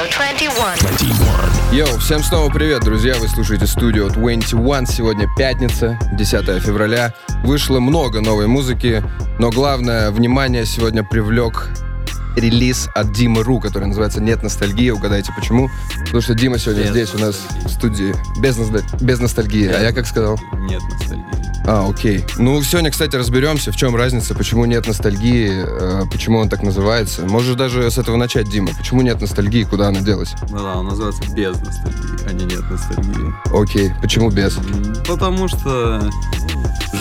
Studio 21. Йоу, всем снова привет, друзья! Вы слушаете студию 21. Сегодня пятница, 10 февраля. Вышло много новой музыки, но главное, внимание сегодня привлек релиз от Димы Ру, который называется «Нет ностальгии». Угадайте, почему? Потому что Дима сегодня Без здесь у нас ностальгии. в студии. Без, носталь- без ностальгии. А я как сказал? Нет ностальгии. А, окей. Ну, сегодня, кстати, разберемся, в чем разница, почему нет ностальгии, э, почему он так называется. Можешь даже с этого начать, Дима. Почему нет ностальгии, куда она делась? Ну да, он называется без ностальгии, а не нет ностальгии. Окей, почему без? Потому что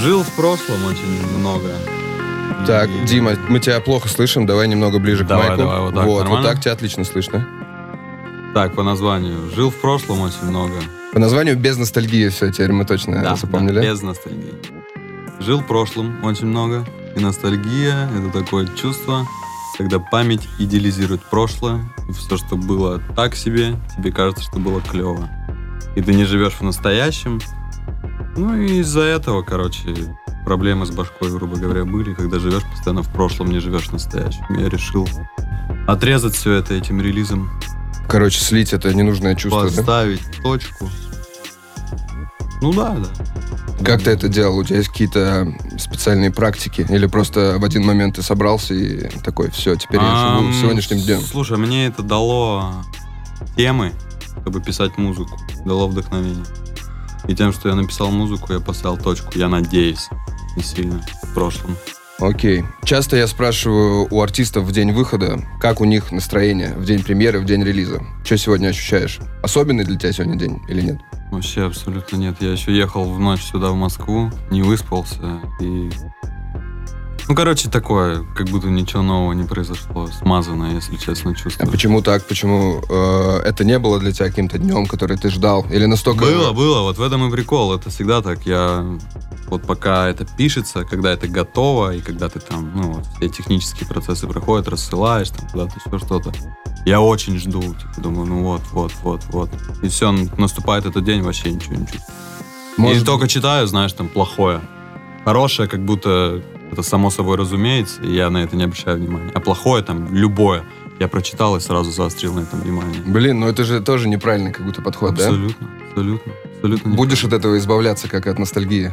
жил в прошлом очень много. Так, И- Дима, мы тебя плохо слышим, давай немного ближе Давай, к майку. давай, вот так, вот, нормально? так тебя отлично слышно. Так, по названию. Жил в прошлом очень много. По названию без ностальгии все, теперь мы точно Да, запомнили. да, без ностальгии. Жил в прошлом очень много. И ностальгия — это такое чувство, когда память идеализирует прошлое, и все, что было так себе, тебе кажется, что было клево. И ты не живешь в настоящем. Ну и из-за этого, короче, проблемы с башкой, грубо говоря, были, когда живешь постоянно в прошлом, не живешь в настоящем. Я решил отрезать все это этим релизом, Короче, слить это ненужное чувство, да? поставить точку. Ну да, да. Как ты это делал? У тебя есть какие-то специальные практики? Или просто в один момент ты собрался и такой, все, теперь я живу сегодняшним днем? Слушай, мне это дало темы, чтобы писать музыку, дало вдохновение. И тем, что я написал музыку, я поставил точку. Я надеюсь, не сильно в прошлом. Окей. Часто я спрашиваю у артистов в день выхода, как у них настроение в день премьеры, в день релиза. Что сегодня ощущаешь? Особенный для тебя сегодня день или нет? Вообще абсолютно нет. Я еще ехал в ночь сюда, в Москву, не выспался. И... Ну, короче, такое, как будто ничего нового не произошло. Смазанное, если честно, А чувствую. почему так? Почему э, это не было для тебя каким-то днем, который ты ждал? Или настолько... Было, было, вот в этом и прикол. Это всегда так. Я вот пока это пишется, когда это готово, и когда ты там, ну, вот, все технические процессы проходят, рассылаешь, там, куда-то еще что-то. Я очень жду, типа, думаю, ну вот, вот, вот, вот. И все, наступает этот день, вообще ничего не чувствую. Может, И только читаю, знаешь, там, плохое. Хорошее, как будто это само собой разумеется, и я на это не обращаю внимания. А плохое, там, любое, я прочитал и сразу заострил на этом внимание. Блин, ну это же тоже неправильный как будто подход, да? Абсолютно, абсолютно, абсолютно. не Будешь от этого избавляться, как от ностальгии?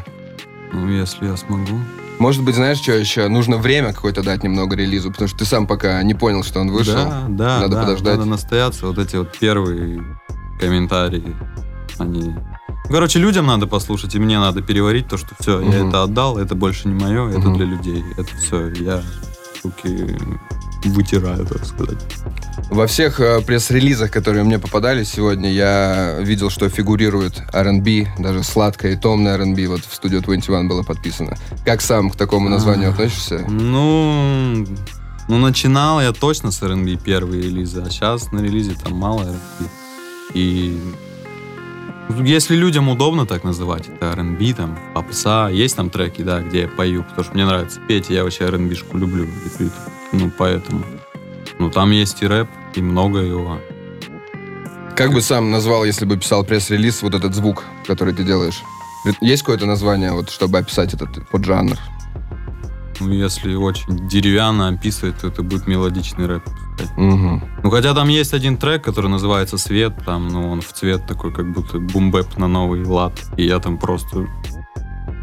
Ну, если я смогу. Может быть, знаешь, что еще? Нужно время какое-то дать немного релизу, потому что ты сам пока не понял, что он вышел. Да, да, Надо да, подождать. Надо настояться. Вот эти вот первые комментарии, они... Короче, людям надо послушать, и мне надо переварить то, что все, я это отдал, это больше не мое, это для людей. Это все, я руки вытираю, так сказать. Во всех э, пресс-релизах, которые мне попадались сегодня, я видел, что фигурирует R&B, даже сладкое и томное R&B, вот в студию 21 было подписано. Как сам к такому названию А. относишься? Ну, ну, начинал я точно с R&B первые релизы, а сейчас на релизе там мало R&B. И если людям удобно так называть, это R&B, там, попса, есть там треки, да, где я пою, потому что мне нравится петь, я вообще R&B-шку люблю, и- и- ну, поэтому. Ну, там есть и рэп, и много его. Как бы сам назвал, если бы писал пресс-релиз, вот этот звук, который ты делаешь? Есть какое-то название, вот, чтобы описать этот поджанр? Ну, если очень деревянно описывать, то это будет мелодичный рэп. Мгм. Ну, хотя там есть один трек, который называется «Свет», там, ну, он в цвет такой, как будто бумбэп на новый лад, и я там просто,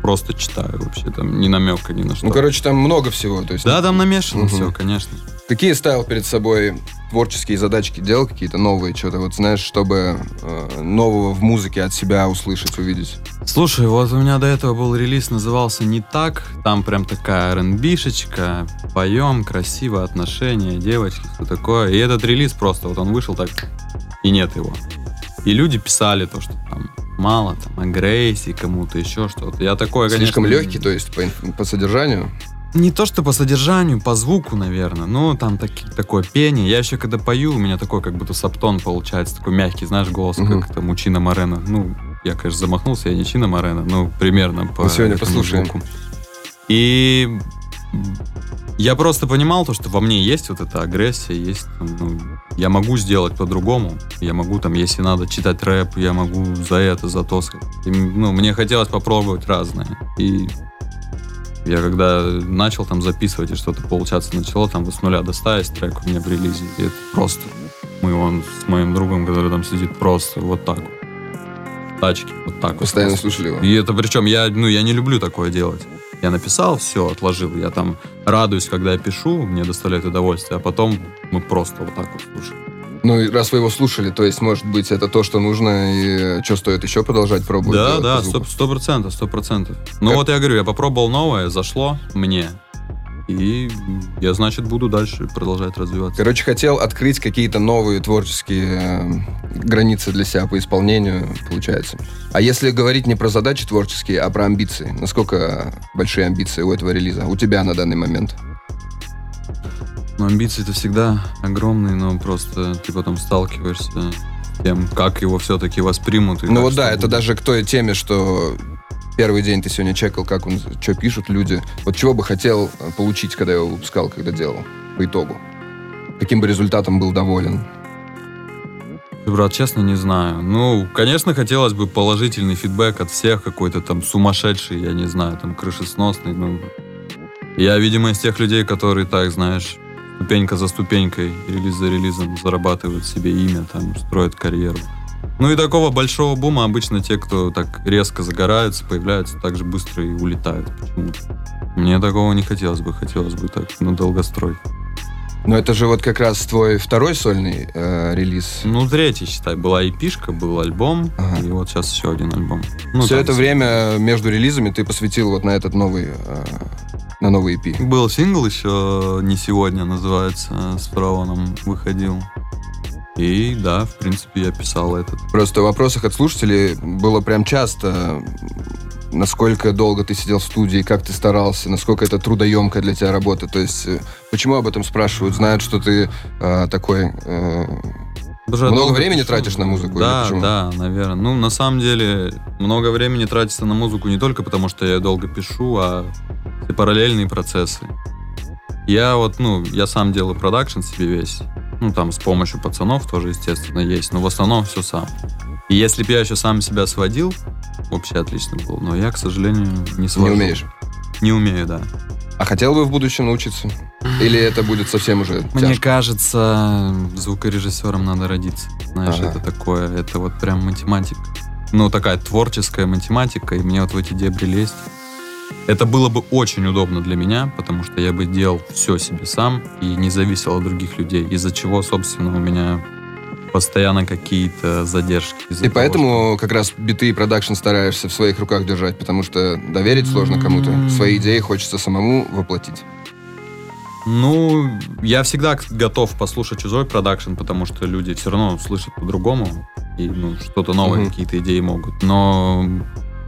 просто читаю вообще, там, ни намека, ни на что. Ну, короче, там много всего. То есть, да, там намешано Мгм. все, конечно. Какие ставил перед собой творческие задачки? Делал какие-то новые, что-то, вот знаешь, чтобы э, нового в музыке от себя услышать, увидеть? Слушай, вот у меня до этого был релиз, назывался «Не так», там прям такая R&B-шечка, поем, красиво, отношения, девочки, все такое. И этот релиз просто, вот он вышел так, и нет его. И люди писали то, что там мало там агрессии, кому-то еще что-то. Я такое, конечно... Слишком легкий, то есть по, по содержанию? Не то, что по содержанию, по звуку, наверное. Ну, там таки- такое пение. Я еще когда пою, у меня такой как будто саптон получается, такой мягкий, знаешь, голос, Мгм. как там у Чина Морена. Ну, я, конечно, замахнулся, я не Чина Морена, ну, примерно по Ну, сегодня послушаем. звуку. И я просто понимал то, что во мне есть вот эта агрессия, есть, ну, я могу сделать по-другому, я могу там, если надо читать рэп, я могу за это, за то. И, ну, мне хотелось попробовать разное. И я когда начал там записывать и что-то получаться начало, там вот с нуля до 100 есть трек у меня в релизе, и это просто мы вон с моим другом, который там сидит, просто вот так вот. Тачки, вот так Постоянно вот. слушали его? И это причем, я, ну, я не люблю такое делать. Я написал, все, отложил. Я там радуюсь, когда я пишу, мне доставляет удовольствие, а потом мы просто вот так вот слушаем. Ну, и раз вы его слушали, то есть, может быть, это то, что нужно, и что стоит еще продолжать пробовать? Да, да, сто процентов, сто процентов. Ну вот я говорю, я попробовал новое, зашло мне. И я, значит, буду дальше продолжать развиваться. Короче, хотел открыть какие-то новые творческие э, границы для себя по исполнению, получается. А если говорить не про задачи творческие, а про амбиции, насколько большие амбиции у этого релиза? У тебя на данный момент? Ну, амбиции это всегда огромные, но просто ты потом сталкиваешься с тем, как его все-таки воспримут. и Ну вот да, это будет. даже к той теме, что первый день ты сегодня чекал, как он, что пишут люди. Вот чего бы хотел э, получить, когда я его выпускал, когда делал, по итогу? Каким бы результатом был доволен? Брат, честно, не знаю. Ну, конечно, хотелось бы положительный фидбэк от всех, какой-то там сумасшедший, я не знаю, там крышесносный. Ну, я, видимо, из тех людей, которые, так, знаешь, ступенька за ступенькой, релиз за релизом зарабатывают себе имя, там, строят карьеру. Ну и такого большого бума обычно те, кто так резко загораются, появляются, так же быстро и улетают почему-то. Мне такого не хотелось бы, хотелось бы так на долгострой. Но это же вот как раз твой второй сольный э, релиз. Ну, третий, считай, была эпишка, был альбом, Ага. и вот сейчас еще один альбом. Ну, Все там это время между релизами ты посвятил вот на этот новый, э, на новый EP. Был сингл еще «Не сегодня» называется, с Фараоном выходил. И да, в принципе, я писал этот. Просто в вопросах от слушателей было прям часто, насколько долго ты сидел в студии, как ты старался, насколько это трудоемкая для тебя работа. То есть, э, почему об этом спрашивают? Знают, что ты э, такой... э, Даже Много времени пишу. тратишь на музыку Да, да, наверное. Ну, на самом деле, много времени тратится на музыку не только потому, что я долго пишу, а и параллельные процессы. Я вот, ну, я сам делаю продакшн себе весь. Ну, там, с помощью пацанов тоже, естественно, есть. Но в основном все сам. И если бы я еще сам себя сводил, вообще отлично было. Но я, к сожалению, не не свожу. умеешь. Не умею, да. А хотел бы в будущем научиться? Или это будет совсем уже Мне тяжко? кажется, звукорежиссером надо родиться. Знаешь, Ага. это такое, это вот прям математика. Ну, такая творческая математика, и мне вот в эти дебри лезть. Это было бы очень удобно для меня, потому что я бы делал все себе сам и не зависел от других людей, из-за чего, собственно, у меня постоянно какие-то задержки. И того, поэтому как раз биты и продакшн стараешься в своих руках держать, потому что доверить сложно кому-то. Свои идеи хочется самому воплотить. Ну, я всегда готов послушать чужой продакшн, потому что люди все равно слышат по-другому и ну, что-то новое, Мгм. какие-то идеи могут. Но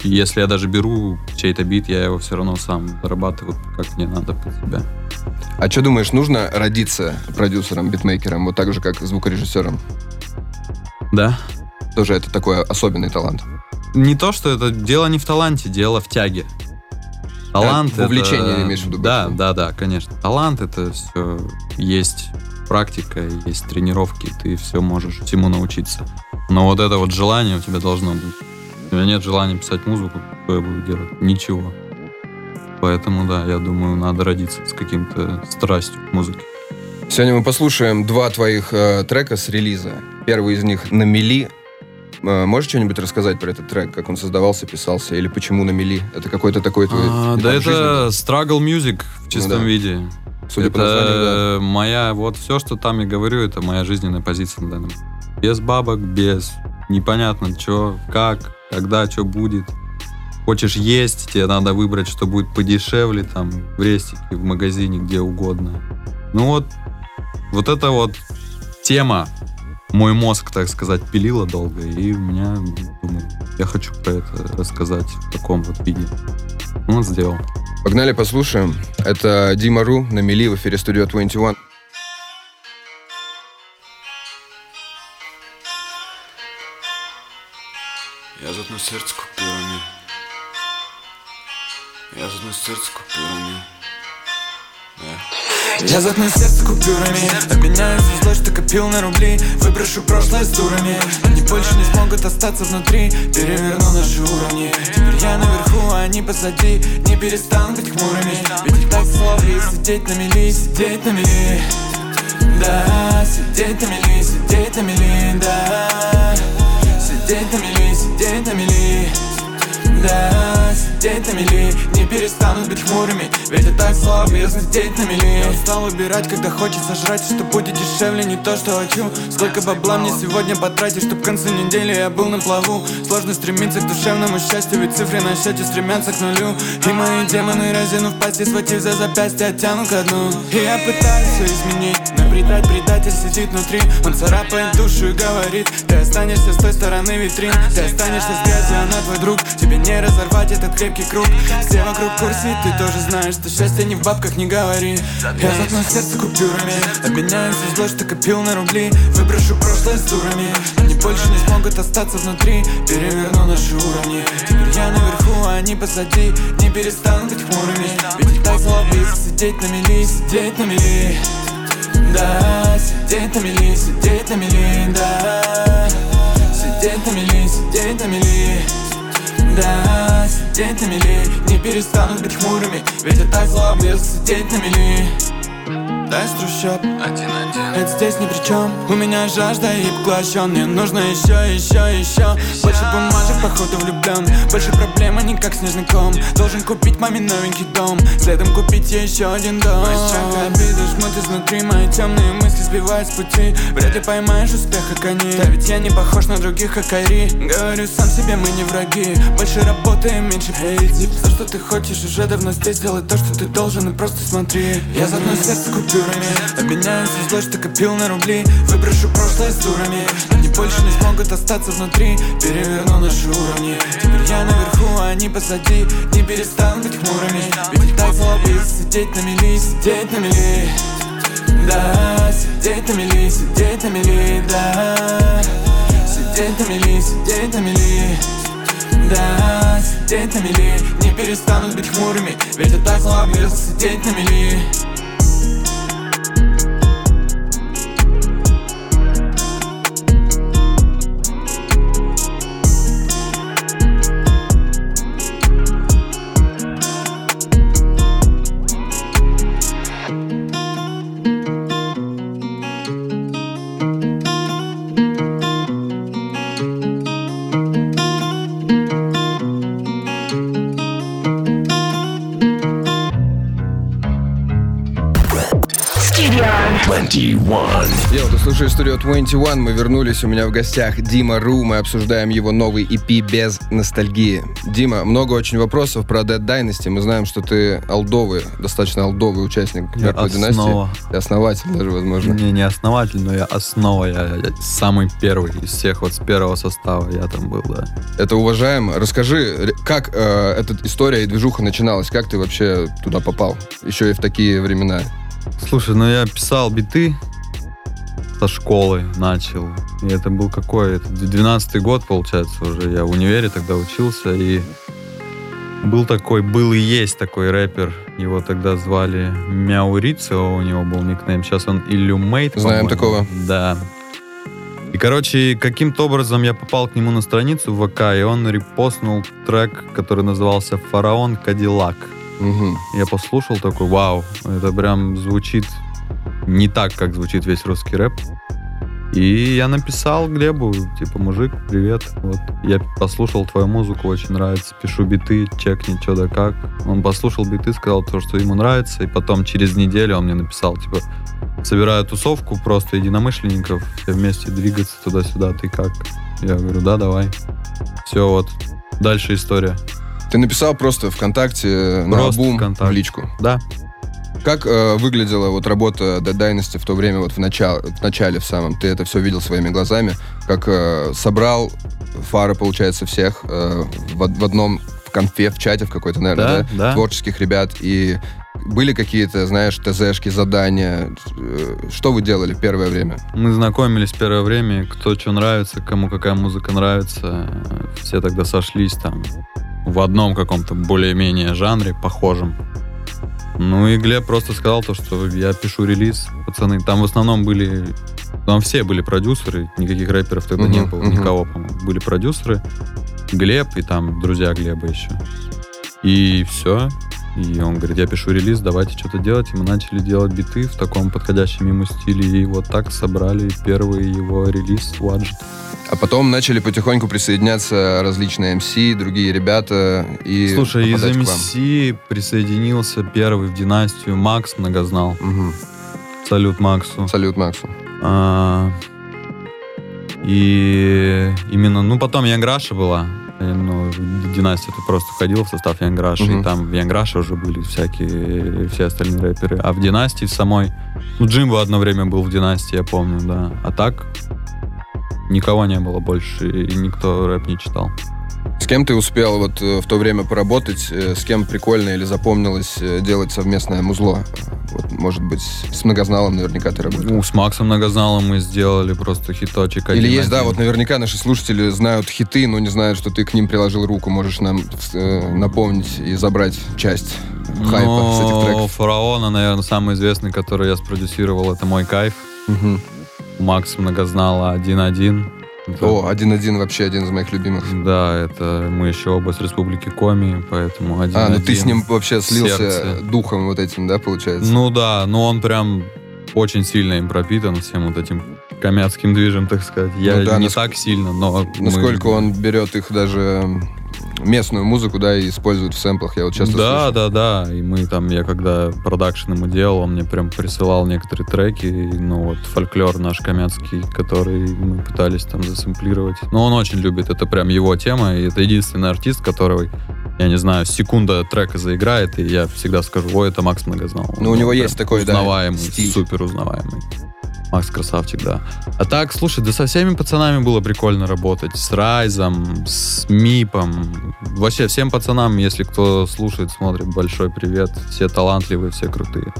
если я даже беру чей-то бит, я его все равно сам зарабатываю, как мне надо под себя. А что думаешь, нужно родиться продюсером, битмейкером, вот так же, как звукорежиссером? Да. Тоже это такой особенный талант. Не то, что это дело не в таланте, дело в тяге. Талант в увлечении это- имеешь в виду Да, да, да, конечно. Талант это все есть практика, есть тренировки, ты все можешь всему научиться. Но вот это вот желание у тебя должно быть. У меня нет желания писать музыку, что я буду делать? Ничего. Поэтому, да, я думаю, надо родиться с каким-то страстью к музыке. Сегодня мы послушаем два твоих э, трека с релиза. Первый из них «На мели». Э, можешь что-нибудь рассказать про этот трек, как он создавался, писался, или почему «На мели»? Это какой-то такой твой А, да это struggle music в чистом да. виде. судя это по названию, моя, вот все, что там я говорю, это моя жизненная позиция на данном. Без бабок, без непонятно что, как, когда, что будет. Хочешь есть, тебе надо выбрать, что будет подешевле, там, в рестике, в магазине, где угодно. Ну вот, вот это вот тема мой мозг, так сказать, пилила долго, и у меня, думаю, я хочу про это рассказать в таком вот виде. Ну, вот сделал. Погнали, послушаем. Это Дима Ру на мели в эфире Studio 21. Сердце купюрами Я заткну сердце купюрами Да. Я заткну сердце купюрами Обменяю звездой, что копил на рубли. Выброшу прошлое с дурами. Они больше не смогут остаться внутри. Переверну наши уровни. Теперь я наверху, а они позади. Не перестанут быть хмурыми. Ведь так сложно сидеть на мели Сидеть на мели. Да, сидеть на мели сидеть на мели, да Сидеть на мели, сидеть на мели да, сидеть на мели Не перестанут быть хмурыми Ведь я так слаб, если сидеть на мели Я устал убирать, когда хочется жрать Что будет дешевле, не то, что хочу. Сколько бабла мне сегодня потратить Чтоб к концу недели я был на плаву? Сложно стремиться к душевному счастью Ведь цифры на счете стремятся к нулю. И мои демоны, разинув пасти Схватив за запястье, оттяну ко дну. И я пытаюсь все изменить Но предать предатель сидит внутри. Он царапает душу и говорит Ты останешься с той стороны витрин Ты останешься с грязью, она твой друг. Тебе не разорвать этот крепкий круг. Все вокруг курсе, ты тоже знаешь, что счастье не в бабках, не говори. Я заткну сердце купюрами Обменяю все зло, что копил на рубли. Выброшу прошлое с дурами. Они больше не смогут остаться внутри. Переверну наши уровни. Теперь я наверху, а они позади. Не перестанут быть хмурыми. Ведь так злобно сидеть на мели, сидеть на мели. Да, сидеть на мели, сидеть на мели, да Сидеть на мели, сидеть на мели да, сидеть на мели Не перестанут быть хмурыми Ведь я так зло облез сидеть на мели Дай с трущоб Один-один Это здесь ни при чем У меня жажда и поглощен Мне нужно еще, еще, еще Больше бумажек, походу влюблен Больше проблем, а не как снежный ком. Должен купить маме новенький дом. Следом купить еще один дом. Мои страхи обиды жмут изнутри. Мои темные мысли сбивают с пути. Вряд ли поймаешь успеха кони Да ведь я не похож на других, как Айри Говорю сам себе, мы не враги. Больше работаем, меньше хейти Все, что ты хочешь, уже давно здесь. Делай то, что ты должен и просто смотри. Я заодно сердце куплю дурами. Обменяю все зло, что копил на рубли. Выброшу прошлое с дурами. Они больше не смогут остаться внутри. Переверну наши уровни. Теперь я наверху, а они позади. Не перестанут быть хмурыми. Ведь так злобы сидеть на мели, сидеть на мели. Да, сидеть на мели, сидеть на мели, да Сидеть на мели, сидеть на мели. Да, сидеть на мели. Не перестанут быть хмурыми. Ведь это так слабо сидеть на мели Йоу, ты слушаешь студию 21, мы вернулись, у меня в гостях Дима Ру, мы обсуждаем его новый EP без ностальгии. Дима, много очень вопросов про Dead Dynasty, мы знаем, что ты алдовый, достаточно алдовый участник Мертвой династии. И основатель даже, возможно. Не, не основатель, но я основа, я, я самый первый из всех, вот с первого состава я там был, да. Это уважаемо. Расскажи, как э, эта история и движуха начиналась, как ты вообще туда попал, еще и в такие времена? Слушай, ну я писал биты со школы, начал. И это был какой? Это 12 год, получается, уже. Я в универе тогда учился, и был такой, был и есть такой рэпер. Его тогда звали Мяурицио, у него был никнейм. Сейчас он Illumate. Знаем такого. Да. И, короче, каким-то образом я попал к нему на страницу в ВК, и он репостнул трек, который назывался «Фараон Кадиллак». Угу. Я послушал такой, вау, это прям звучит не так, как звучит весь русский рэп. И я написал Глебу, типа, мужик, привет, вот, я послушал твою музыку, очень нравится, пишу биты, чекни, что да как. Он послушал биты, сказал то, что ему нравится, и потом через неделю он мне написал, типа, собираю тусовку просто единомышленников, все вместе двигаться туда-сюда, ты как? Я говорю, да, давай. Все, вот, дальше история. Ты написал просто ВКонтакте на альбом в личку? Да. Как э, выглядела вот работа Dead Dynasty в то время, вот в, начале, в начале в самом? Ты это все видел своими глазами? Как э, собрал фары, получается, всех э, в, в одном в конфе, в чате в какой-то, наверное, да, да? да? Творческих ребят. И были какие-то, знаешь, ТЗшки, задания? Э, что вы делали первое время? Мы знакомились первое время, кто что нравится, кому какая музыка нравится. Все тогда сошлись там в одном каком-то более-менее жанре, похожем. Ну и Глеб просто сказал то, что я пишу релиз, пацаны. Там в основном были... Там все были продюсеры, никаких рэперов тогда uh-huh, не было, uh-huh. никого, по-моему. Были продюсеры, Глеб и там друзья Глеба еще. И все. И он говорит, я пишу релиз, давайте что-то делать. И мы начали делать биты в таком подходящем ему стиле. И вот так собрали первый его релиз Wadget. А потом начали потихоньку присоединяться различные MC, другие ребята. И Слушай, из. MC присоединился первый в династию Макс Многознал. Мгм. Салют Максу. Салют Максу. А, и именно, ну, потом Янграша была. Э, Ну, династия ты просто входил в состав Янграши, Мгм. и там в Янграше уже были всякие, все остальные рэперы. А в династии в самой, ну, Джимбо одно время был в династии, я помню, да. А так никого не было больше, и никто рэп не читал. С кем ты успел вот э, в то время поработать? э, С кем прикольно или запомнилось э, делать совместное музло? Вот, может быть, с многозналом наверняка ты работал. Ну, с Максом Многозналом мы сделали просто хиточек Или есть, да, один-один. вот наверняка наши слушатели знают хиты, но не знают, что ты к ним приложил руку. Можешь нам э, напомнить и забрать часть хайпа с этих треков. Фараона, наверное, самый известный, который я спродюсировал, это «Мой кайф». Мгм. Макс Многознала 1-1. Это- О, один-один вообще один из моих любимых. Да, это мы еще оба с Республики Коми, поэтому один А, ну ты с ним вообще слился сердце. духом вот этим, да, получается? Ну да, но он прям очень сильно им пропитан всем вот этим комяцким движем, так сказать. Я Ну да, не наск- так сильно, но... мы- Насколько он берет их даже местную музыку, да, и использует в сэмплах. Я вот часто да, слышу. да, да. И мы там, я когда продакшн ему делал, он мне прям присылал некоторые треки, и, ну вот фольклор наш камяцкий, который мы пытались там засэмплировать. Но он очень любит, это прям его тема, и это единственный артист, которого, я не знаю, секунда трека заиграет, и я всегда скажу, ой, это Макс Многознал. Ну, у него есть такой, да, узнаваемый, стиль. супер узнаваемый. Макс красавчик, да. А так, слушай, да со всеми пацанами было прикольно работать. С Райзом, с Мипом. Вообще, всем пацанам, если кто слушает, смотрит, большой привет. Все талантливые, все крутые.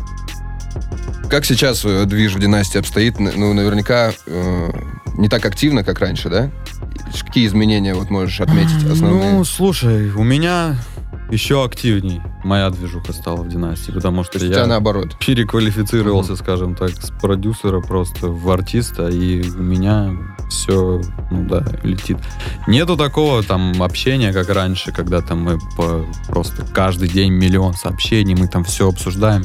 Как сейчас э, движ в династии обстоит? Ну, наверняка э, не так активно, как раньше, да? Какие изменения вот можешь отметить основные? Ну, слушай, у меня еще активней моя движуха стала в династии, потому что я наоборот. переквалифицировался, скажем так, с продюсера просто в артиста, и у меня все, ну да, летит. Нету такого там общения, как раньше, когда там мы по- просто каждый день миллион сообщений, мы там все обсуждаем.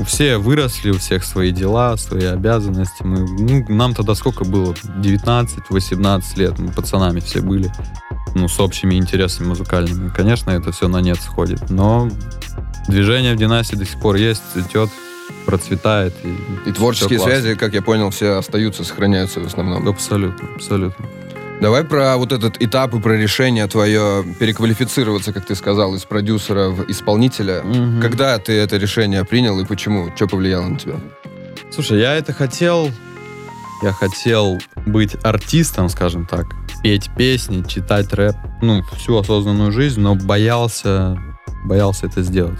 У все выросли, у всех свои дела, свои обязанности. Мы, ну, нам тогда сколько было? 19-18 лет. Мы пацанами все были. Ну, с общими интересами музыкальными. Конечно, это все на нет сходит. Но движение в династии до сих пор есть, цветет, процветает. И, И творческие связи, как я понял, все остаются, сохраняются в основном. Абсолютно, абсолютно. Давай про вот этот этап и про решение твое переквалифицироваться, как ты сказал, из продюсера в исполнителя. Мгм. Когда ты это решение принял и почему? Что повлияло на тебя? Слушай, я это хотел... Я хотел быть артистом, скажем так. Петь песни, читать рэп. Ну, всю осознанную жизнь, но боялся... Боялся это сделать.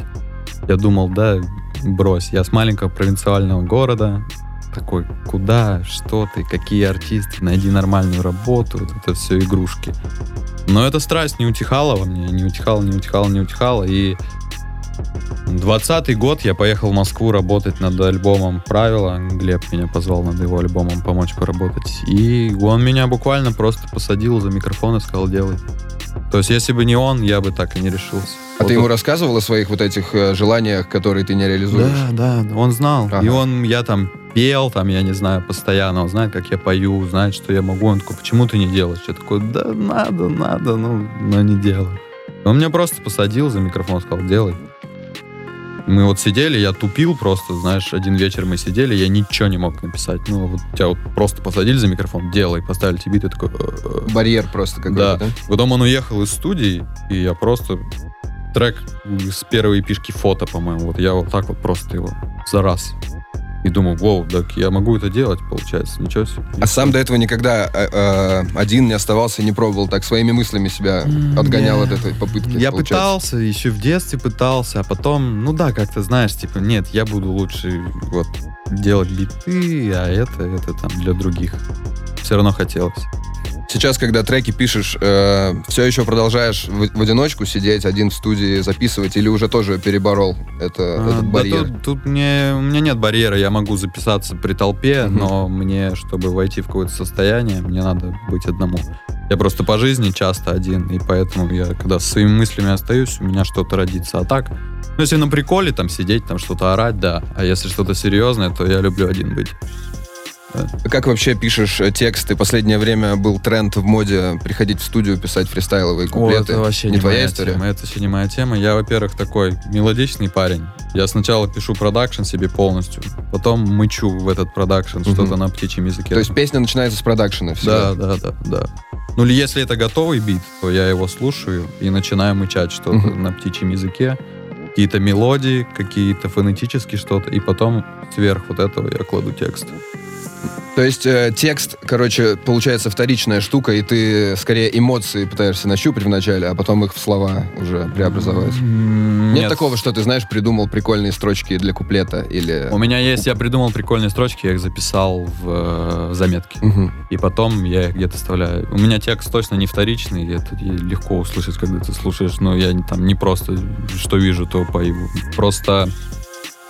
Я думал, да, брось. Я с маленького провинциального города. Такой, куда, что ты, какие артисты, найди нормальную работу. Вот это все игрушки. Но эта страсть не утихала во мне. Не утихала, не утихала, не утихала. И 20 год я поехал в Москву работать над альбомом «Правила». Глеб меня позвал над его альбомом помочь поработать. И он меня буквально просто посадил за микрофон и сказал «делай». То есть, если бы не он, я бы так и не решился. А Вот ты ему он- рассказывал о своих вот этих э, желаниях, которые ты не реализуешь? Да, да, он знал. Ага. И он, я там пел, там, я не знаю, постоянно. Он знает, как я пою, знает, что я могу. Он такой, почему ты не делаешь? Я такой, да надо, надо, ну, но не делаю. Он меня просто посадил за микрофон, сказал, делай. Мы вот сидели, я тупил просто, знаешь, один вечер мы сидели, я ничего не мог написать. Ну, вот тебя вот просто посадили за микрофон, делай, поставили тебе и такой... Барьер просто какой-то, Да. да? Потом он уехал из студии, и я просто трек с первой эпишки фото, по-моему, вот я вот так вот просто его за раз. И думаю, воу, так я могу это делать, получается, ничего себе. А сам до этого никогда э, э, один не оставался, не пробовал, так своими мыслями себя отгонял я- от этой попытки? Я получается? пытался, еще в детстве пытался, а потом, ну да, как-то знаешь, типа, нет, я буду лучше вот делать биты, а это, это там для других. Все равно хотелось. Сейчас, когда треки пишешь, все еще продолжаешь в, в одиночку сидеть, один в студии записывать, или уже тоже переборол это, А, этот да барьер? тут, тут мне, у меня нет барьера, я могу записаться при толпе, Мгм. но мне, чтобы войти в какое-то состояние, мне надо быть одному. Я просто по жизни часто один, и поэтому я, когда со своими мыслями остаюсь, у меня что-то родится. А так, ну, если на приколе там сидеть, там что-то орать, да. А если что-то серьезное, то я люблю один быть. Как вообще пишешь э, тексты? Последнее время был тренд в моде приходить в студию, писать фристайловые куплеты. О, это вообще не, не твоя история? Тема. Это вообще не моя тема. Я, во-первых, такой мелодичный парень. Я сначала пишу продакшн себе полностью, потом мычу в этот продакшн Мгм. что-то на птичьем языке. То есть песня начинается с продакшена всегда? Да, да, да, да. Ну, или если это готовый бит, то я его слушаю и начинаю мычать что-то Мгм. на птичьем языке. Какие-то мелодии, какие-то фонетические что-то, и потом сверх вот этого я кладу текст. То есть э, текст, короче, получается вторичная штука, и ты скорее эмоции пытаешься нащупать вначале, а потом их в слова уже преобразовать. М, Нет, такого, что ты, знаешь, придумал прикольные строчки для куплета или... У меня есть, я придумал прикольные строчки, я их записал в э, заметки. Мгм. И потом я их где-то вставляю. У меня текст точно не вторичный, это легко услышать, когда ты слушаешь. Но я там не просто что вижу, то пою. Просто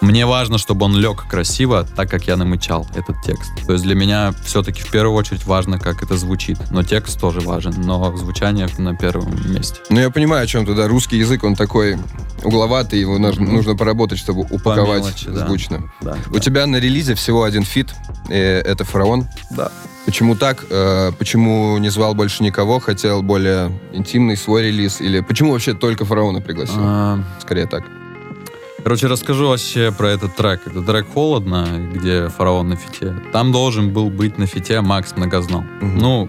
мне важно, чтобы он лег красиво, так как я намычал этот текст. То есть для меня все-таки в первую очередь важно, как это звучит. Но текст тоже важен, но звучание на первом месте. Ну, я понимаю, о чем ты, да. Русский язык, он такой угловатый, его нужно, Мгм. нужно поработать, чтобы упаковать мелочи, да. звучно. Да, У тебя на релизе всего один фит, и это «Фараон». Да. Почему так? Э, Почему не звал больше никого? Хотел более интимный свой релиз? Или почему вообще только «Фараона» пригласил? А, Скорее так. Короче, расскажу вообще про этот трек. Это трек «Холодно», где фараон на фите. Там должен был быть на фите Макс Многознал. Мгм. Ну,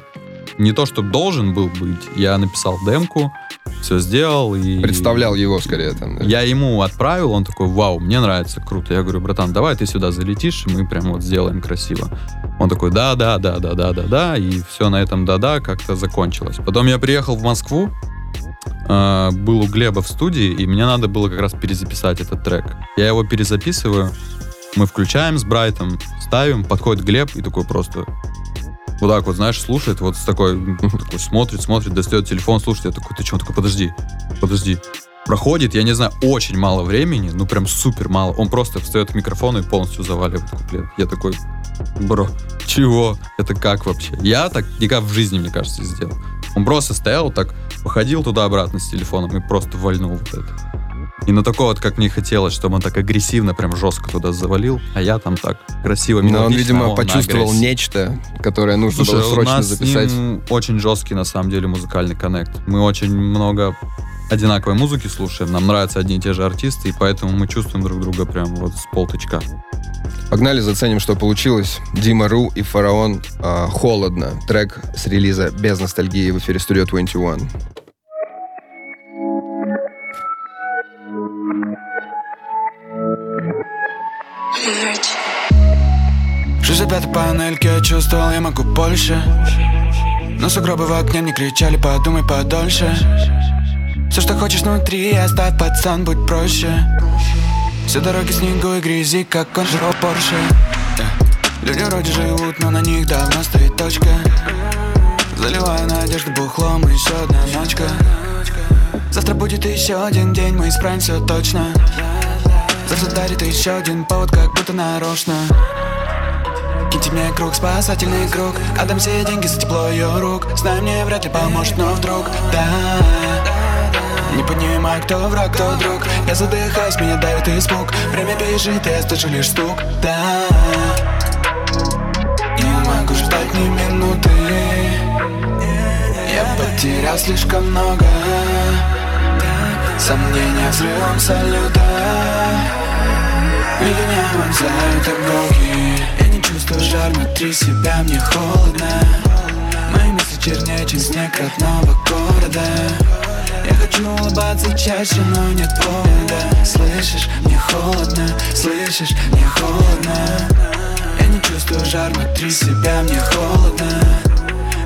не то, что должен был быть. Я написал демку, все сделал и... Представлял его скорее там. да? Я ему отправил, он такой, вау, мне нравится, круто. Я говорю, братан, давай ты сюда залетишь, и мы прям вот сделаем красиво. Он такой, да, да, да, да, да, да, да, и все на этом да-да как-то закончилось. Потом я приехал в Москву, э, был у Глеба в студии, и мне надо было как раз перезаписать этот трек. Я его перезаписываю, мы включаем с Брайтом, ставим, подходит Глеб и такой просто вот так вот, знаешь, слушает, вот с такой, такой смотрит, смотрит, достает телефон, слушает, я такой, ты что, он такой, подожди, подожди. Проходит, я не знаю, очень мало времени, ну прям супер мало. Он просто встает к микрофону и полностью заваливает куплет. Я такой, бро, чего? Это как вообще? Я так никак в жизни, мне кажется, сделал. Он просто стоял так, походил туда-обратно с телефоном и просто вальнул вот это. И на такое вот, как мне хотелось, чтобы он так агрессивно, прям жестко туда завалил, а я там так красиво, Но он, мелодично, а видимо, на почувствовал нечто, которое нужно Слушай, было у срочно нас с записать. ним очень жесткий, на самом деле, музыкальный коннект. Мы очень много одинаковой музыки слушаем, нам нравятся одни и те же артисты, и поэтому мы чувствуем друг друга прям вот с полточка. Погнали, заценим, что получилось. Дима Ру и Фараон а, «Холодно». Трек с релиза «Без ностальгии» в эфире Studio 21. В 65-й панельке я чувствовал, я могу больше Но сугробы в окне мне кричали, подумай подольше Все, что хочешь внутри, оставь, пацан, будь проще. Все дороги снегу и грязи, как конжиро Порше. Люди вроде живут, но на них давно стоит точка. Заливаю надежду бухлом, еще одна ночка. Завтра будет еще один день, мы исправим все точно. Завтра дарит еще один повод, как будто нарочно. Киньте мне круг, спасательный круг. Отдам все деньги за тепло ее рук. Знаю, мне вряд ли поможет, но вдруг Да Не понимаю, кто враг, кто друг. Я задыхаюсь, меня давит испуг. Время бежит, я слышу лишь стук. Да. Не могу ждать ни минуты. Я потерял слишком много. Сомнения взрывом салюта. Меня вонзают иголки Я не чувствую жар внутри себя, мне холодно. Мои мысли чернее, чем снег родного города Я хочу улыбаться чаще, но нет повода Слышишь, мне холодно, слышишь, мне холодно. Я не чувствую жар внутри себя, мне холодно.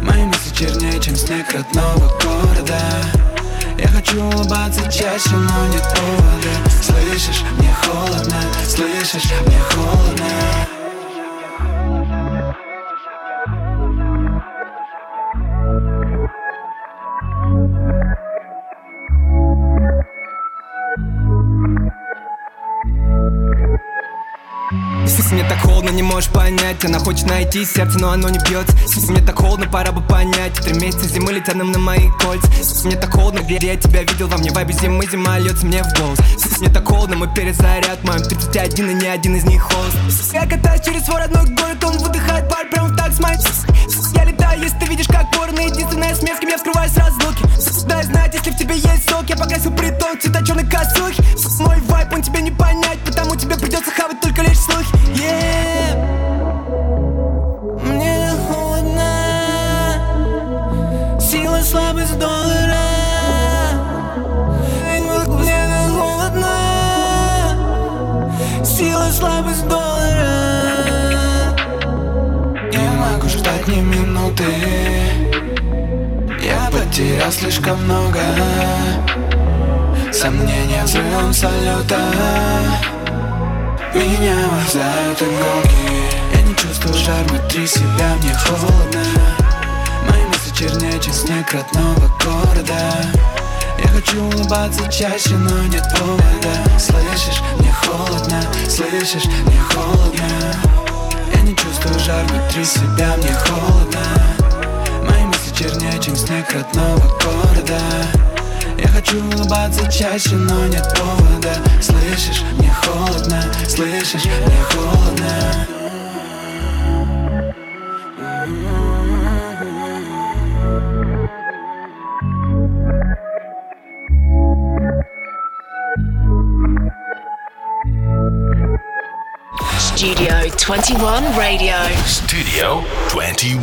Мои мысли чернее, чем снег родного города. Я хочу улыбаться чаще, но нет повода Слышишь, мне холодно, слышишь, мне холодно Если Мне так холодно, не можешь понять. Она хочет найти сердце, но оно не бьется. Мне так холодно, пора бы понять. Три месяца зимы летят нам на мои кольца. Мне так холодно, где я тебя видел Во мне. Вайбе зимы, зима льется мне в голос. Мне так холодно, мой перезаряд. Моим 31 и ни один из них холост. Я катаюсь через свой родной город Он выдыхает пар прям так с моим Я летаю, если ты видишь как ворон Единственная смесь, кем я вскрываю сразу луки Дай знать, если в тебе есть сок Я покрасил притон, цвета черной косухи. Мой вайп, он тебе не понять Потому тебе придется хавать только лишь слухи. Мне холодно Сила слабость доллара. Сила слабость доллара могу ждать ни минуты. Я потерял слишком много. Сомнения взрывом салюта. Меня вонзают иголки. Я не чувствую жар внутри себя, мне холодно. Мои мысли чернее, чем снег родного города. Я хочу улыбаться чаще, но нет повода. Слышишь, мне холодно, слышишь, мне холодно не чувствую жар внутри себя, мне холодно. Мои мысли чернее, чем снег родного города. Я хочу улыбаться чаще, но нет повода. Слышишь, мне холодно, слышишь, мне холодно 21 Radio. Studio 21.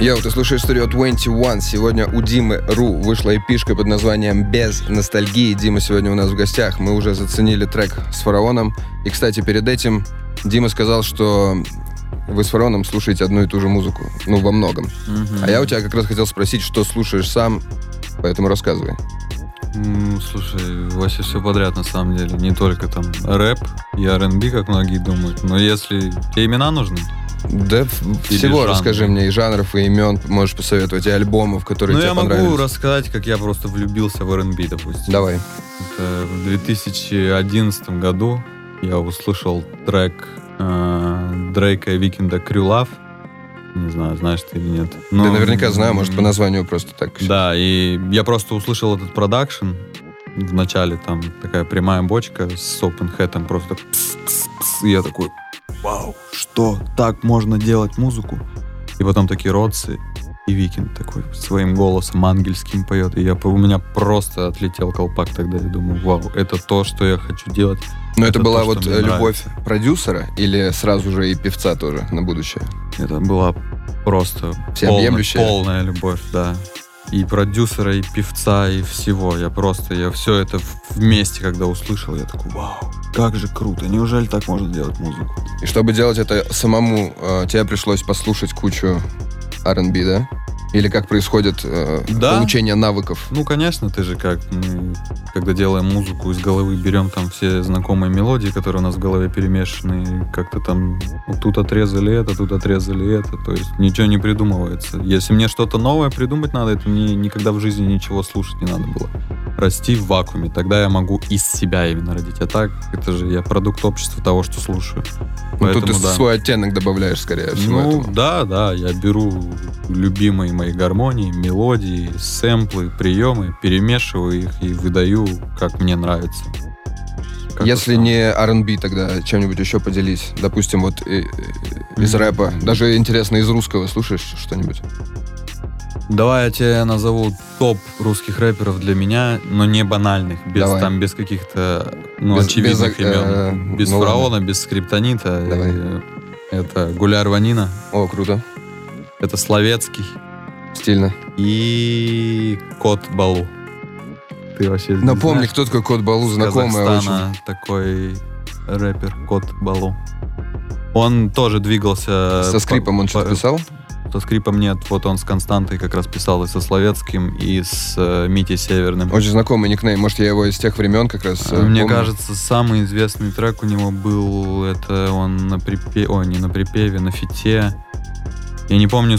Йоу, ты слушаешь Studio 21. Сегодня у Димы Ру вышла эпишка под названием «Без ностальгии». Дима сегодня у нас в гостях. Мы уже заценили трек с Фараоном. И, кстати, перед этим Дима сказал, что вы с Фараоном слушаете одну и ту же музыку. Ну, во многом. А я у тебя как раз хотел спросить, что слушаешь сам, поэтому рассказывай. М, Слушай, вообще все подряд на самом деле. Не только там рэп и R&B, как многие думают. Но если тебе имена нужны, Да Или всего жанры. расскажи мне, и жанров, и имен можешь посоветовать, и альбомов, которые ну тебе я могу понравились. рассказать, как я просто влюбился в R&B, допустим. Давай. Это в 2011 году я услышал трек э, Дрейка и Уикнда «Crew Love». Не знаю, знаешь ты или нет. Но, да наверняка знаю, может, по названию просто так. Да, и я просто услышал этот продакшн. В начале там такая прямая бочка с open hat ом просто так пс-пс-пс. И я такой, вау, что, так можно делать музыку? И потом такие роудсы, и Уикнд такой своим голосом ангельским поет. И я, у меня просто отлетел колпак тогда. Я думаю, вау, это то, что я хочу делать. Но это, это была то, вот э, любовь нравится. продюсера или сразу же и певца тоже на будущее? Это была просто полная, полная любовь, да. И продюсера, и певца, и всего. Я просто, я все это вместе, когда услышал, я такой, вау, как же круто. Неужели так можно делать музыку? И чтобы делать это самому, э, тебе пришлось послушать кучу R&B, да? Или как происходит э, Да. получение навыков? Ну, конечно, ты же как, мы, когда делаем музыку, из головы берем там все знакомые мелодии, которые у нас в голове перемешаны, как-то там вот тут отрезали это, тут отрезали это, то есть ничего не придумывается. Если мне что-то новое придумать надо, это мне никогда в жизни ничего слушать не надо было. Расти в вакууме, тогда я могу из себя именно родить. А так, это же я продукт общества того, что слушаю. Ну, тут ты Поэтому да. свой оттенок добавляешь, скорее всего, Ну, этому. да, да, я беру любимые мои гармонии, мелодии, сэмплы, приемы, перемешиваю их и выдаю, как мне нравится. Как Если не R&B, тогда чем-нибудь еще поделись. Допустим, вот э, э, из Мгм. рэпа. Даже интересно, из русского слушаешь что-нибудь? Давай я тебе назову топ русских рэперов для меня, но не банальных, без, Давай. там, без каких-то ну, Без- очевидных без, э, имен. без ну ладно. фараона, без скриптонита. Давай. Э, Это Гуляр Ванина, О, круто. это Словецкий Стильно. и Кот Балу. Ты вообще Напомни, знаешь? кто такой Кот Балу, С знакомый очень. Казахстана такой рэпер Кот Балу. Он тоже двигался... Со скрипом он по- что-то по- писал? Со скрипом нет. Вот он с Константой как раз писал и со Словецким, и с э, Митей Северным. Очень знакомый никнейм. Может, я его из тех времен как раз э, А, Мне помню. кажется, самый известный трек у него был, это он на припеве, ой, не на припеве, на фите. Я не помню,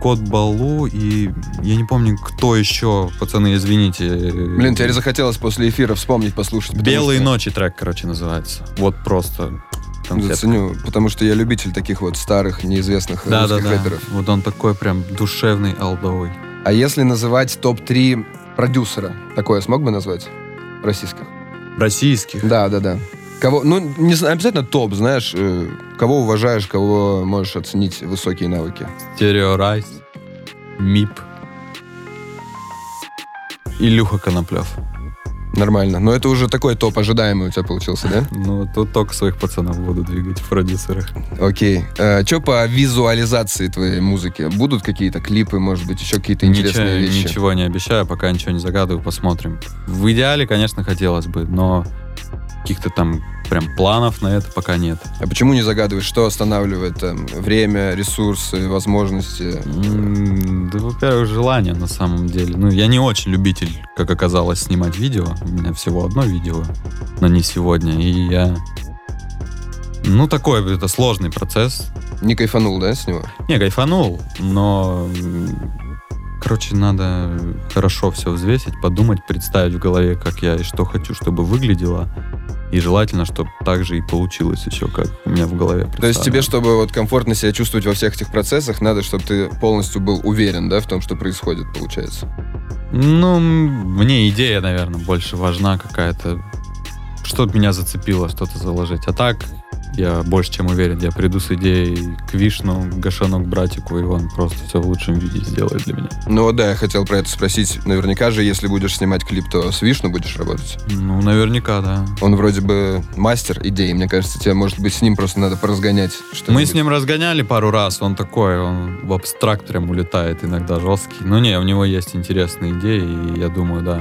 Кот Балу, и я не помню, кто еще, пацаны, извините. Блин, тебе захотелось после эфира вспомнить, послушать. Белые что- ночи трек, короче, называется. Вот просто концепт. Заценю, потому что я любитель таких вот старых, неизвестных Да, да, русских да. рэперов. Вот он такой прям душевный, алдовый. А если называть топ-3 продюсера, такое смог бы назвать? Российских? Российских. Да, да, да. Кого, ну, не обязательно топ, знаешь, э, кого уважаешь, кого можешь оценить высокие навыки. Стерео Райс, МИП, Илюха Коноплев. Нормально. Но это уже такой топ ожидаемый у тебя получился, да? Ну, тут только своих пацанов буду двигать в продюсерах. Окей. Что по визуализации твоей музыки? Будут какие-то клипы, может быть, еще какие-то интересные ничего, вещи? ничего не обещаю, пока ничего не загадываю, посмотрим. В идеале, конечно, хотелось бы, но каких-то там прям планов на это пока нет. А почему не загадываешь, что останавливает там, время, ресурсы, возможности? Да, во-первых, желание на самом деле. Ну, я не очень любитель, как оказалось, снимать видео. У меня всего одно видео, но не сегодня. И я... Ну, такой, это сложный процесс. Не кайфанул, да, с него? Не, кайфанул, но... Короче, надо хорошо все взвесить, подумать, представить в голове, как я и что хочу, чтобы выглядело. И желательно, чтобы так же и получилось еще, как у меня в голове. То есть тебе, чтобы вот комфортно себя чувствовать во всех этих процессах, надо, чтобы ты полностью был уверен, да, в том, что происходит, получается. Ну, мне идея, наверное, больше важна какая-то. Что-то меня зацепило, что-то заложить. А так, я больше чем уверен, я приду с идеей к Вишну, к Гашану, к братику, и он просто все в лучшем виде сделает для меня. Ну да, я хотел про это спросить. Наверняка же, если будешь снимать клип, то с Вишну будешь работать. Ну, наверняка, да. Он вроде бы мастер идей. Мне кажется, тебе, может быть, с ним просто надо поразгонять. что Мы с ним разгоняли пару раз, он такой, он в абстракт прям улетает, иногда жесткий. Ну не, у него есть интересные идеи, и я думаю, да,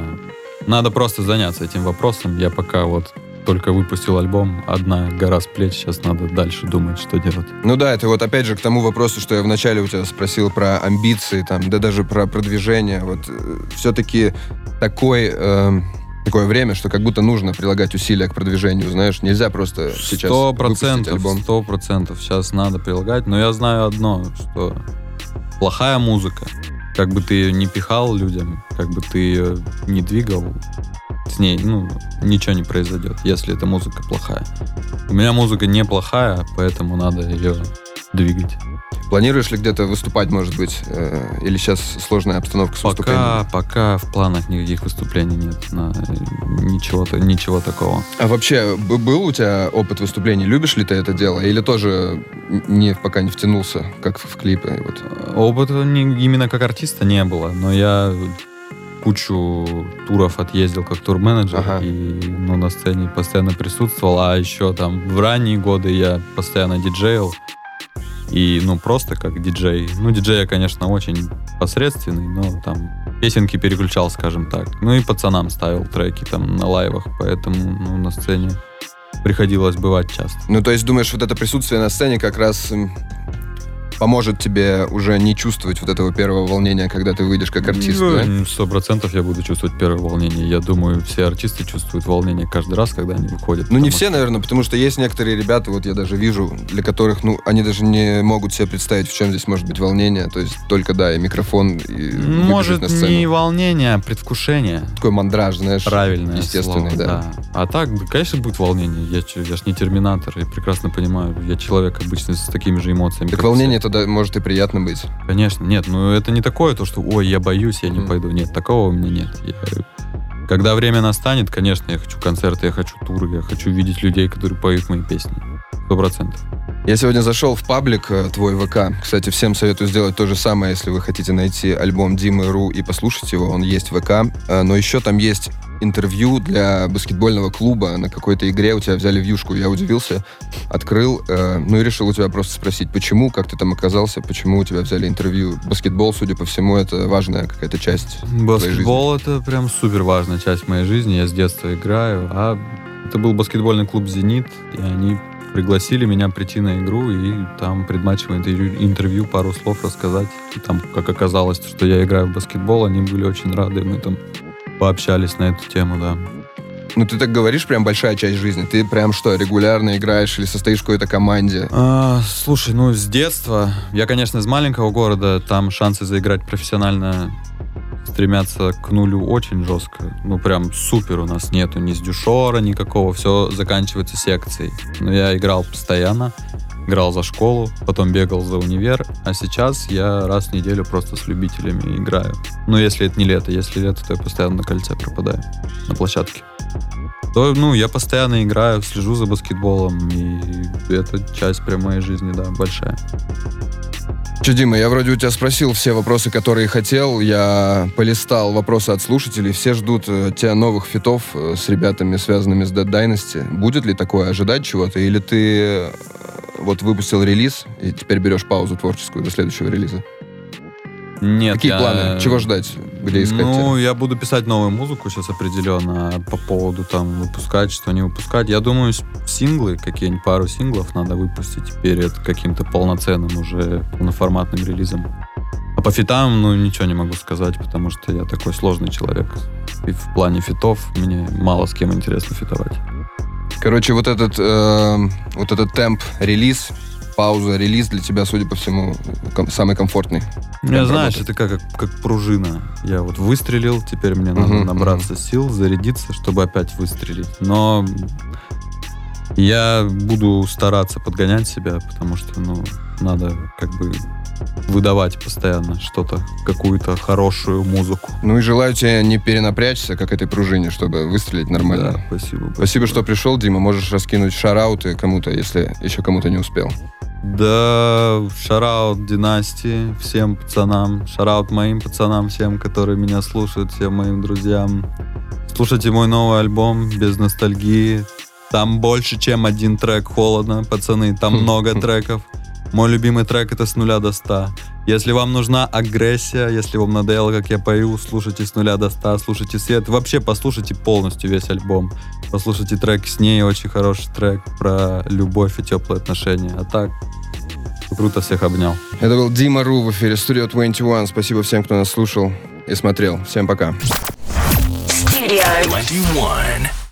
надо просто заняться этим вопросом. Я пока вот только выпустил альбом, одна гора с плеч, сейчас надо дальше думать, что делать. Ну да, это вот опять же к тому вопросу, что я вначале у тебя спросил про амбиции, там, да даже про продвижение. Вот все-таки такой, э, такое время, что как будто нужно прилагать усилия к продвижению, знаешь, нельзя просто сейчас Сто выпустить процентов, альбом. сто процентов сейчас надо прилагать, но я знаю одно, что плохая музыка, как бы ты ее не пихал людям, как бы ты ее не двигал, с ней, ну, ничего не произойдет, если эта музыка плохая. У меня музыка неплохая, поэтому надо ее двигать. Планируешь ли где-то выступать, может быть, э, или сейчас сложная обстановка с Пока, выступлением? пока в планах никаких выступлений нет, на, ничего, ничего такого. А вообще, был у тебя опыт выступлений? Любишь ли ты это дело? Или тоже не, пока не втянулся, как в, в клипы? Вот. Опыта не- именно как артиста не было, но я кучу туров отъездил как турменеджер Ага. и ну, на сцене постоянно присутствовал, а еще там в ранние годы я постоянно диджейл и ну просто как диджей. Ну диджей я, конечно, очень посредственный, но там песенки переключал, скажем так. Ну и пацанам ставил треки там на лайвах, поэтому ну, на сцене приходилось бывать часто. Ну, то есть, думаешь, вот это присутствие на сцене как раз поможет тебе уже не чувствовать вот этого первого волнения, когда ты выйдешь как артист, да? Ну, Сто процентов я буду чувствовать первое волнение. Я думаю, все артисты чувствуют волнение каждый раз, когда они выходят. Ну, не все, наверное, потому что есть некоторые ребята, вот я даже вижу, для которых, ну, они даже не могут себе представить, в чем здесь может быть волнение. То есть только, да, и микрофон, и что- Может, на сцену. не волнение, а предвкушение. Такой мандраж, знаешь. Правильное естественный, слово, да. А так, да, конечно, будет волнение. Я, я ж не терминатор, я прекрасно понимаю. Я человек обычно с такими же эмоциями. Так как волнение тогда может и приятно быть. Конечно, нет, ну это не такое, то, что, ой, я боюсь, я не Мгм. пойду. Нет, такого у меня нет. Я- Когда время настанет, конечно, я хочу концерты, я хочу туры, я хочу видеть людей, которые поют мои песни. Сто процентов. Я сегодня зашел в паблик э, твой ВК. Кстати, всем советую сделать то же самое, если вы хотите найти альбом Димы Ру и послушать его. Он есть в ВК. Э, Но еще там есть интервью для баскетбольного клуба на какой-то игре. У тебя взяли вьюшку. Я удивился, открыл. э, Ну и решил у тебя просто спросить, почему, как ты там оказался, почему у тебя взяли интервью. Баскетбол, судя по всему, это важная какая-то часть. Баскетбол это прям супер важная часть моей жизни. Я с детства играю. А это был баскетбольный клуб Зенит, и они пригласили меня прийти на игру и там предматчевое интервью, пару слов рассказать. И там, как оказалось, что я играю в баскетбол, они были очень рады. Мы там пообщались на эту тему, да. Ну ты так говоришь, прям большая часть жизни. Ты прям что, регулярно играешь или состоишь в какой-то команде? А, слушай, ну с детства, я, конечно, из маленького города, там шансы заиграть профессионально стремятся к нулю очень жестко. Ну, прям супер у нас нету ни с дюшора никакого, все заканчивается секцией. Но я играл постоянно, играл за школу, потом бегал за универ, а сейчас я раз в неделю просто с любителями играю. Ну, если это не лето, если лето, то я постоянно на кольце пропадаю, на площадке. То, ну, я постоянно играю, слежу за баскетболом, и это часть прям моей жизни, да, большая. Че, Дима, я вроде у тебя спросил все вопросы, которые хотел. Я полистал вопросы от слушателей. Все ждут э, тебя новых фитов э, с ребятами, связанными с Dead Dynasty. Будет ли такое ожидать чего-то? Или ты вот выпустил релиз и теперь берешь паузу творческую до следующего релиза? Нет, Какие я- планы? Чего ждать? Где искать Ну, тебя? я буду писать новую музыку сейчас определенно по поводу там выпускать, что не выпускать. Я думаю, синглы, какие-нибудь пару синглов надо выпустить перед каким-то полноценным уже полноформатным релизом. А по фитам, ну, ничего не могу сказать, потому что я такой сложный человек. И в плане фитов мне мало с кем интересно фитовать. Короче, вот этот, э, вот этот темп релиз, пауза релиз для тебя, судя по всему, ком- самый комфортный. Я Как знаешь, это как, как пружина. Я вот выстрелил, теперь мне надо Мгм, набраться сил, зарядиться, чтобы опять выстрелить. Но я буду стараться подгонять себя, потому что, ну, надо как бы выдавать постоянно что-то, какую-то хорошую музыку. Ну и желаю тебе не перенапрячься, как этой пружине, чтобы выстрелить нормально. Да, спасибо. Спасибо, что пришел, Дима. Можешь раскинуть шарауты кому-то, если еще кому-то не успел. Да, шараут династии всем пацанам, шараут моим пацанам, всем, которые меня слушают, всем моим друзьям. Слушайте мой новый альбом без ностальгии. Там больше, чем один трек холодно, пацаны, там много треков. Мой любимый трек это с нуля до ста. Если вам нужна агрессия, если вам надоело, как я пою, слушайте с нуля до ста, слушайте свет. Вообще послушайте полностью весь альбом. Послушайте трек с ней, очень хороший трек про любовь и теплые отношения. А так, круто всех обнял. Это был Дима Ру в эфире Studio 21. Спасибо всем, кто нас слушал и смотрел. Всем пока. Studio 21.